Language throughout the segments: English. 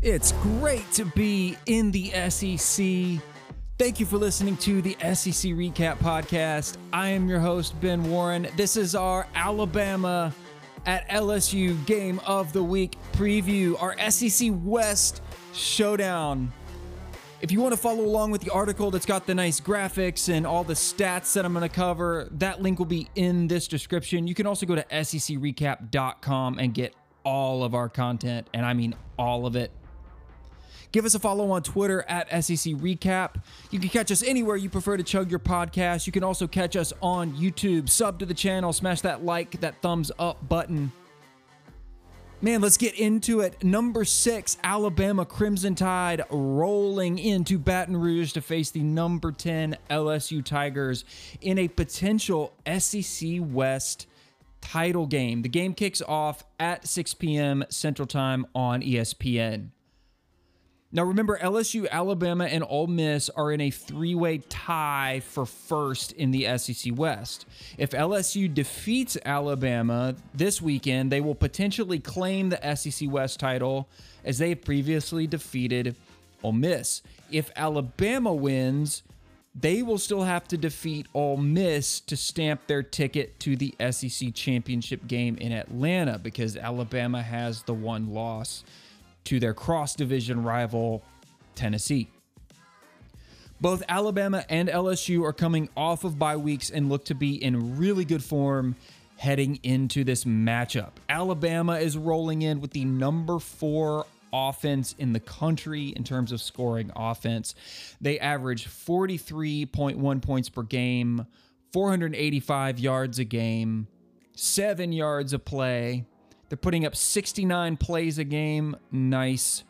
It's great to be in the SEC. Thank you for listening to the SEC Recap Podcast. I am your host, Ben Warren. This is our Alabama at LSU Game of the Week preview, our SEC West showdown. If you want to follow along with the article that's got the nice graphics and all the stats that I'm going to cover, that link will be in this description. You can also go to secrecap.com and get all of our content, and I mean all of it Give us a follow on Twitter at SEC Recap. You can catch us anywhere you prefer to chug your podcast. You can also catch us on YouTube. Sub to the channel, smash that like, that thumbs up button. Man, let's get into it. Number six, Alabama Crimson Tide rolling into Baton Rouge to face the number 10 LSU Tigers in a potential SEC West title game. The game kicks off at 6 p.m. Central Time on ESPN. Now, remember, LSU, Alabama, and Ole Miss are in a three way tie for first in the SEC West. If LSU defeats Alabama this weekend, they will potentially claim the SEC West title as they have previously defeated Ole Miss. If Alabama wins, they will still have to defeat Ole Miss to stamp their ticket to the SEC championship game in Atlanta because Alabama has the one loss to their cross division rival, Tennessee. Both Alabama and LSU are coming off of bye weeks and look to be in really good form heading into this matchup. Alabama is rolling in with the number four offense in the country in terms of scoring offense. They average 43.1 points per game, 485 yards a game, seven yards a play, they're putting up 69 plays a game. Nice.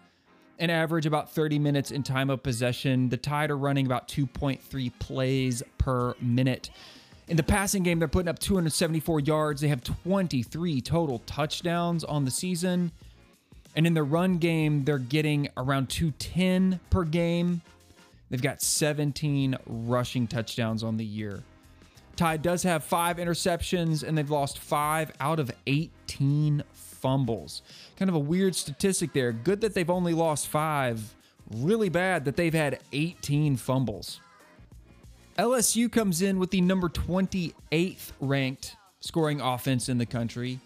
An average about 30 minutes in time of possession. The Tide are running about 2.3 plays per minute. In the passing game, they're putting up 274 yards. They have 23 total touchdowns on the season. And in the run game, they're getting around 210 per game. They've got 17 rushing touchdowns on the year. Tide does have five interceptions, and they've lost five out of 18 fumbles. Kind of a weird statistic there. Good that they've only lost five. Really bad that they've had 18 fumbles. LSU comes in with the number 28th ranked scoring offense in the country.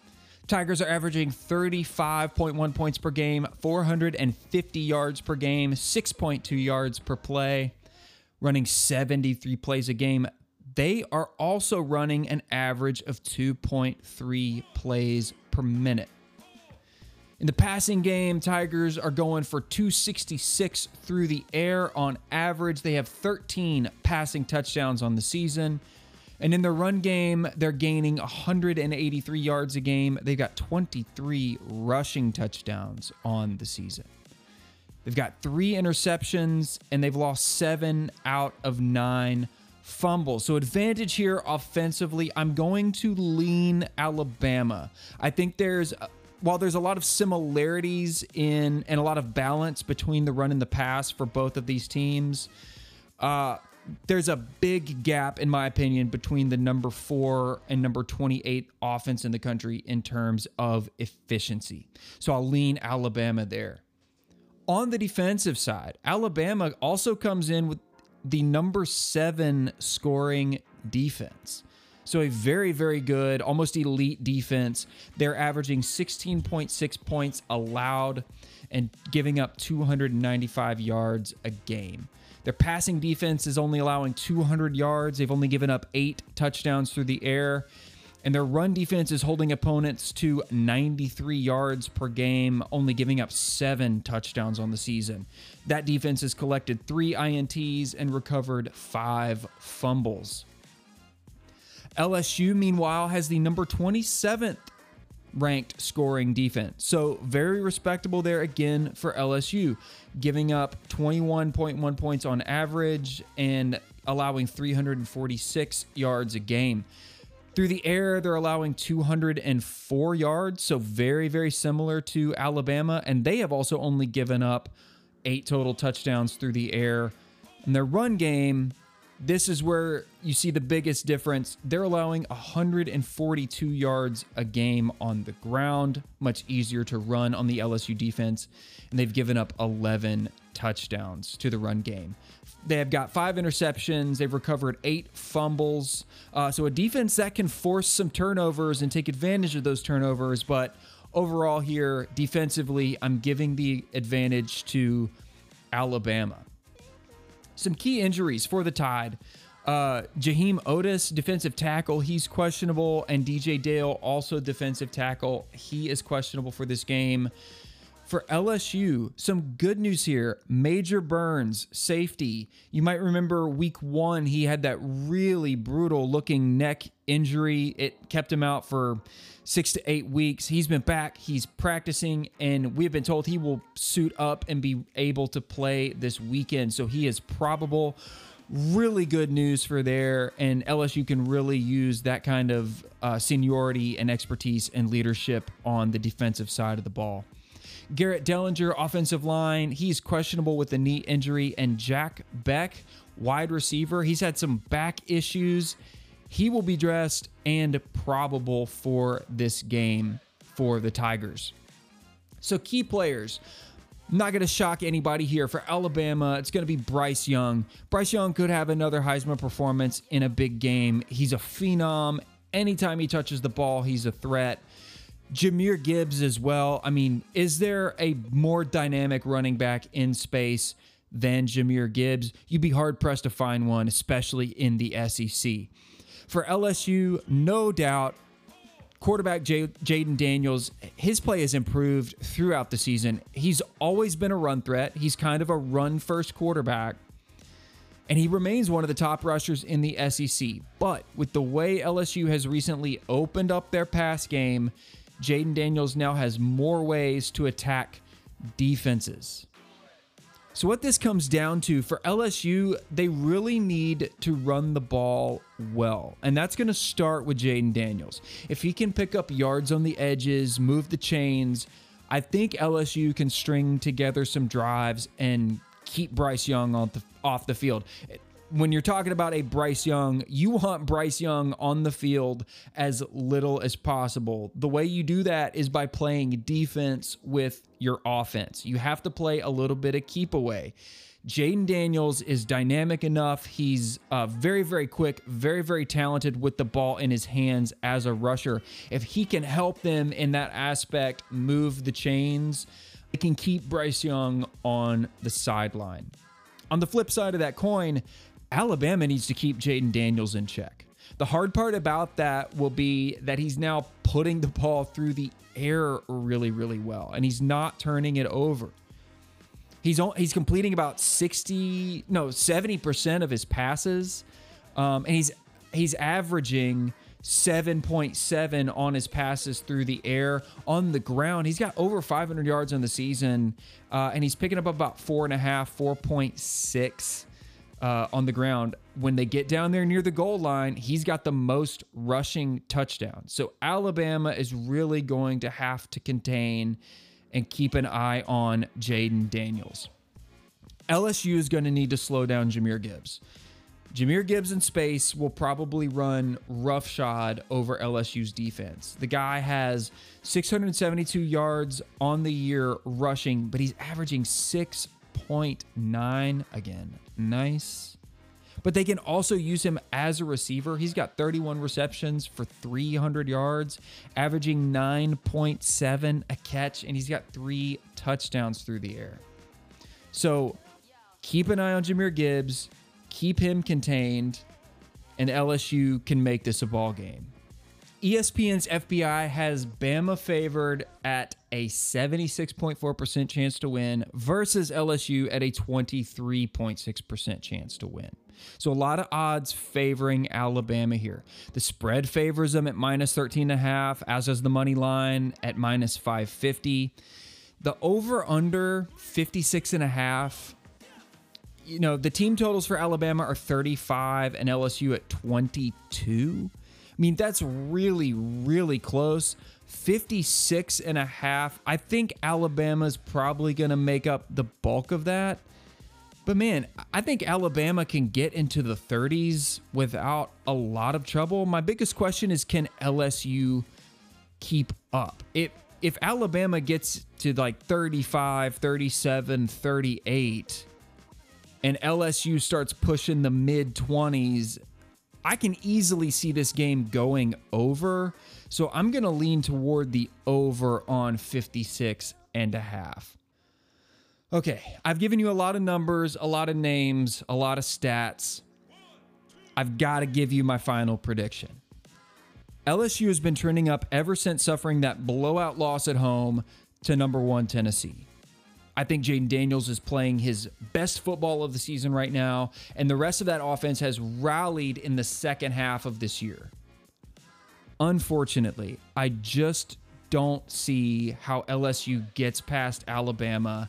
Tigers are averaging 35.1 points per game, 450 yards per game, 6.2 yards per play, running 73 plays a game they are also running an average of 2.3 plays per minute. In the passing game, Tigers are going for 266 through the air on average. They have 13 passing touchdowns on the season. And in the run game, they're gaining 183 yards a game. They've got 23 rushing touchdowns on the season. They've got three interceptions and they've lost seven out of nine fumbles. So advantage here offensively. I'm going to lean Alabama. I think there's while there's a lot of similarities in and a lot of balance between the run and the pass for both of these teams, uh, there's a big gap, in my opinion, between the number four and number 28 offense in the country in terms of efficiency. So I'll lean Alabama there. On the defensive side, Alabama also comes in with the number seven scoring defense. So, a very, very good, almost elite defense. They're averaging 16.6 points allowed and giving up 295 yards a game. Their passing defense is only allowing 200 yards. They've only given up eight touchdowns through the air and their run defense is holding opponents to 93 yards per game, only giving up seven touchdowns on the season. That defense has collected three INTs and recovered five fumbles. LSU, meanwhile, has the number 27th ranked scoring defense. So, very respectable there again for LSU, giving up 21.1 points on average and allowing 346 yards a game. Through the air, they're allowing 204 yards, so very, very similar to Alabama. And they have also only given up eight total touchdowns through the air. In their run game, this is where you see the biggest difference. They're allowing 142 yards a game on the ground, much easier to run on the LSU defense, and they've given up 11 touchdowns to the run game. They have got five interceptions. They've recovered eight fumbles. Uh, so a defense that can force some turnovers and take advantage of those turnovers. But overall, here defensively, I'm giving the advantage to Alabama. Some key injuries for the Tide. Uh, Jaheim Oatis, defensive tackle, he's questionable, and DJ Dale, also defensive tackle, he is questionable for this game. For LSU, some good news here. Major Burns, safety. You might remember week one, he had that really brutal looking neck injury. It kept him out for six to eight weeks. He's been back, he's practicing, and we've been told he will suit up and be able to play this weekend. So he is probable. Really good news for there, and LSU can really use that kind of uh, seniority and expertise and leadership on the defensive side of the ball. Garrett Dellinger, offensive line, he's questionable with a knee injury, and Jack Bech, wide receiver, he's had some back issues he will be dressed and probable for this game for the Tigers. So, key players. Not going to shock anybody here. For Alabama, it's going to be Bryce Young. Bryce Young could have another Heisman performance in a big game. He's a phenom. Anytime he touches the ball, he's a threat. Jahmyr Gibbs as well. I mean, is there a more dynamic running back in space than Jahmyr Gibbs? You'd be hard pressed to find one, especially in the SEC. For LSU, no doubt, quarterback Jayden Daniels, his play has improved throughout the season. He's always been a run threat. He's kind of a run first quarterback. And he remains one of the top rushers in the SEC. But with the way LSU has recently opened up their pass game, Jayden Daniels now has more ways to attack defenses. So, what this comes down to for LSU, they really need to run the ball well. And that's going to start with Jayden Daniels. If he can pick up yards on the edges, move the chains, I think LSU can string together some drives and keep Bryce Young the, off the field when you're talking about a Bryce Young, you want Bryce Young on the field as little as possible. The way you do that is by playing defense with your offense. You have to play a little bit of keep away. Jayden Daniels is dynamic enough. He's uh, very, very quick, very, very talented with the ball in his hands as a rusher. If he can help them in that aspect, move the chains, it can keep Bryce Young on the sideline. On the flip side of that coin, Alabama needs to keep Jayden Daniels in check. The hard part about that will be that he's now putting the ball through the air really, really well, and he's not turning it over. He's he's completing about sixty, no, seventy percent of his passes, um, and he's he's averaging 7.7 on his passes through the air. On the ground, he's got over 500 yards on the season, uh, and he's picking up about four and a half, four point six 4.6 uh, on the ground. When they get down there near the goal line, he's got the most rushing touchdowns. So Alabama is really going to have to contain and keep an eye on Jayden Daniels. LSU is going to need to slow down Jahmyr Gibbs. Jahmyr Gibbs in space will probably run roughshod over LSU's defense. The guy has 672 yards on the year rushing, but he's averaging 6.9 again nice. But they can also use him as a receiver. He's got 31 receptions for 300 yards, averaging 9.7 a catch, and he's got three touchdowns through the air. So keep an eye on Jahmyr Gibbs, keep him contained, and LSU can make this a ball game. ESPN's FPI has Bama favored at a 76.4% chance to win versus LSU at a 23.6% chance to win. So a lot of odds favoring Alabama here. The spread favors them at minus 13.5, as does the money line at minus 550. The over under 56.5 you know, the team totals for Alabama are 35 and LSU at 22. I mean, that's really, really close. 56 and a half. I think Alabama's probably going to make up the bulk of that. But man, I think Alabama can get into the 30s without a lot of trouble. My biggest question is can LSU keep up? If if Alabama gets to like 35, 37, 38 and LSU starts pushing the mid 20s, I can easily see this game going over. So I'm going to lean toward the over on 56 and a half. Okay, I've given you a lot of numbers, a lot of names, a lot of stats. I've got to give you my final prediction. LSU has been trending up ever since suffering that blowout loss at home to number one Tennessee. I think Jayden Daniels is playing his best football of the season right now, and the rest of that offense has rallied in the second half of this year. Unfortunately, I just don't see how LSU gets past Alabama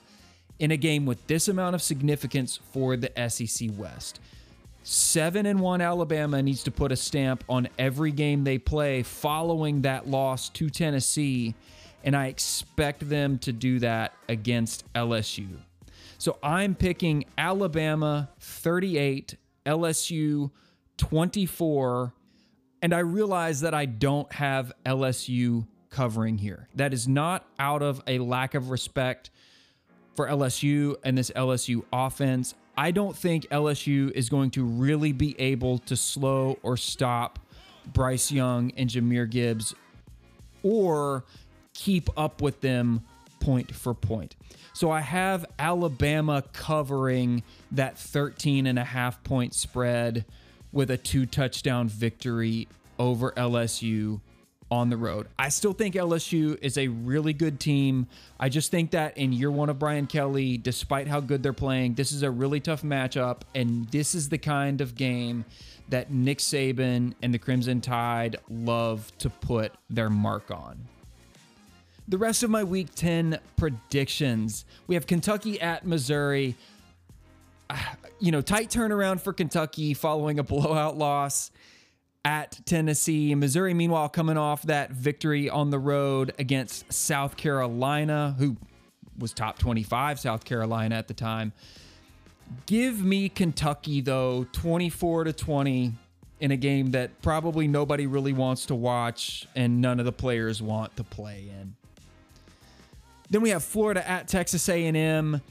in a game with this amount of significance for the SEC West. 7 and 1 Alabama needs to put a stamp on every game they play following that loss to Tennessee, and I expect them to do that against LSU. So I'm picking Alabama 38, LSU 24, and I realize that I don't have LSU covering here. That is not out of a lack of respect for LSU and this LSU offense. I don't think LSU is going to really be able to slow or stop Bryce Young and Jahmyr Gibbs or keep up with them point for point. So I have Alabama covering that 13 and a half point spread with a two touchdown victory over LSU on the road. I still think LSU is a really good team. I just think that in year one of Brian Kelly, despite how good they're playing, this is a really tough matchup. And this is the kind of game that Nick Saban and the Crimson Tide love to put their mark on. The rest of my week 10 predictions we have Kentucky at Missouri. You know, tight turnaround for Kentucky following a blowout loss at Tennessee. Missouri, meanwhile, coming off that victory on the road against South Carolina, who was top 25 South Carolina at the time. Give me Kentucky, though, 24 to 20 in a game that probably nobody really wants to watch and none of the players want to play in. Then we have Florida at Texas A&M.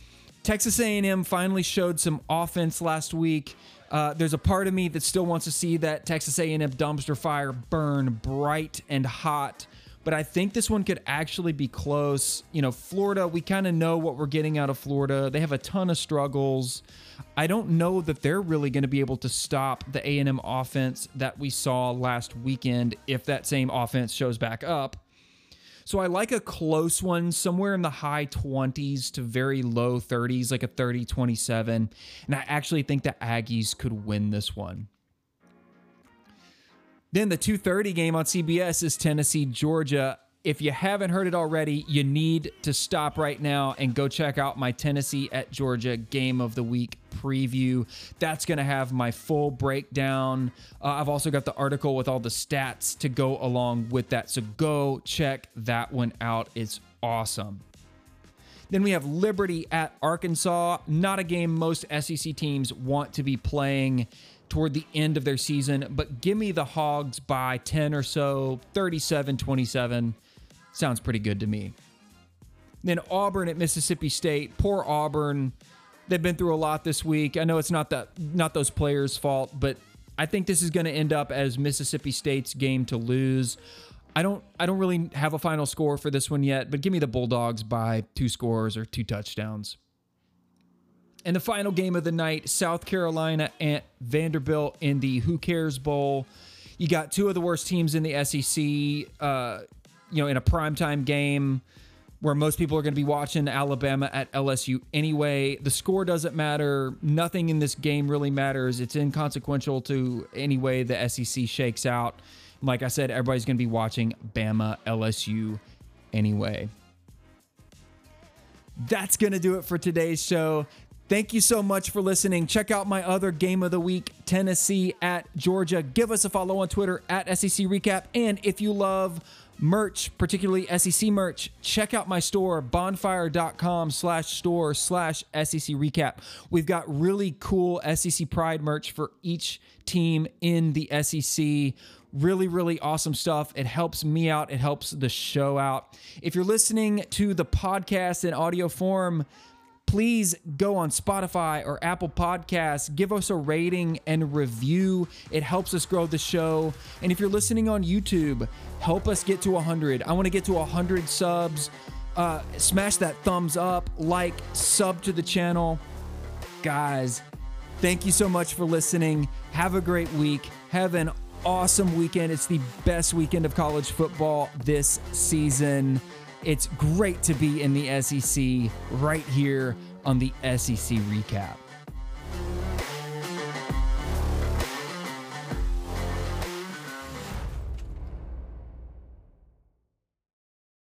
Texas A&M finally showed some offense last week. Uh, there's a part of me that still wants to see that Texas A&M dumpster fire burn bright and hot, but I think this one could actually be close. You know, Florida, we kind of know what we're getting out of Florida. They have a ton of struggles. I don't know that they're really going to be able to stop the A&M offense that we saw last weekend if that same offense shows back up. So I like a close one somewhere in the high 20s to very low 30s, like a 30 27. And I actually think the Aggies could win this one. Then the 2:30 game on CBS is Tennessee Georgia if you haven't heard it already, you need to stop right now and go check out my Tennessee at Georgia game of the week preview. That's going to have my full breakdown. Uh, I've also got the article with all the stats to go along with that. So go check that one out. It's awesome. Then we have Liberty at Arkansas. Not a game most SEC teams want to be playing toward the end of their season, but give me the Hogs by 10 or so, 37 27. Sounds pretty good to me. Then Auburn at Mississippi State. Poor Auburn. They've been through a lot this week. I know it's not that not those players' fault, but I think this is going to end up as Mississippi State's game to lose. I don't I don't really have a final score for this one yet, but give me the Bulldogs by two scores or two touchdowns. And the final game of the night, South Carolina and Vanderbilt in the Who Cares Bowl. You got two of the worst teams in the SEC. Uh, you know, in a primetime game where most people are going to be watching Alabama at LSU anyway. The score doesn't matter. Nothing in this game really matters. It's inconsequential to any way the SEC shakes out. Like I said, everybody's going to be watching Bama LSU anyway. That's going to do it for today's show. Thank you so much for listening. Check out my other game of the week, Tennessee at Georgia. Give us a follow on Twitter at SEC Recap. And if you love merch, particularly SEC merch, check out my store, bonfire.com slash store slash SEC Recap. We've got really cool SEC Pride merch for each team in the SEC. Really, really awesome stuff. It helps me out, it helps the show out. If you're listening to the podcast in audio form, please go on Spotify or Apple Podcasts, give us a rating and review. It helps us grow the show. And if you're listening on YouTube, help us get to 100. I want to get to 100 subs. Uh, smash that thumbs up, like, sub to the channel. Guys, thank you so much for listening. Have a great week. Have an awesome weekend. It's the best weekend of college football this season. It's great to be in the SEC right here on the SEC recap.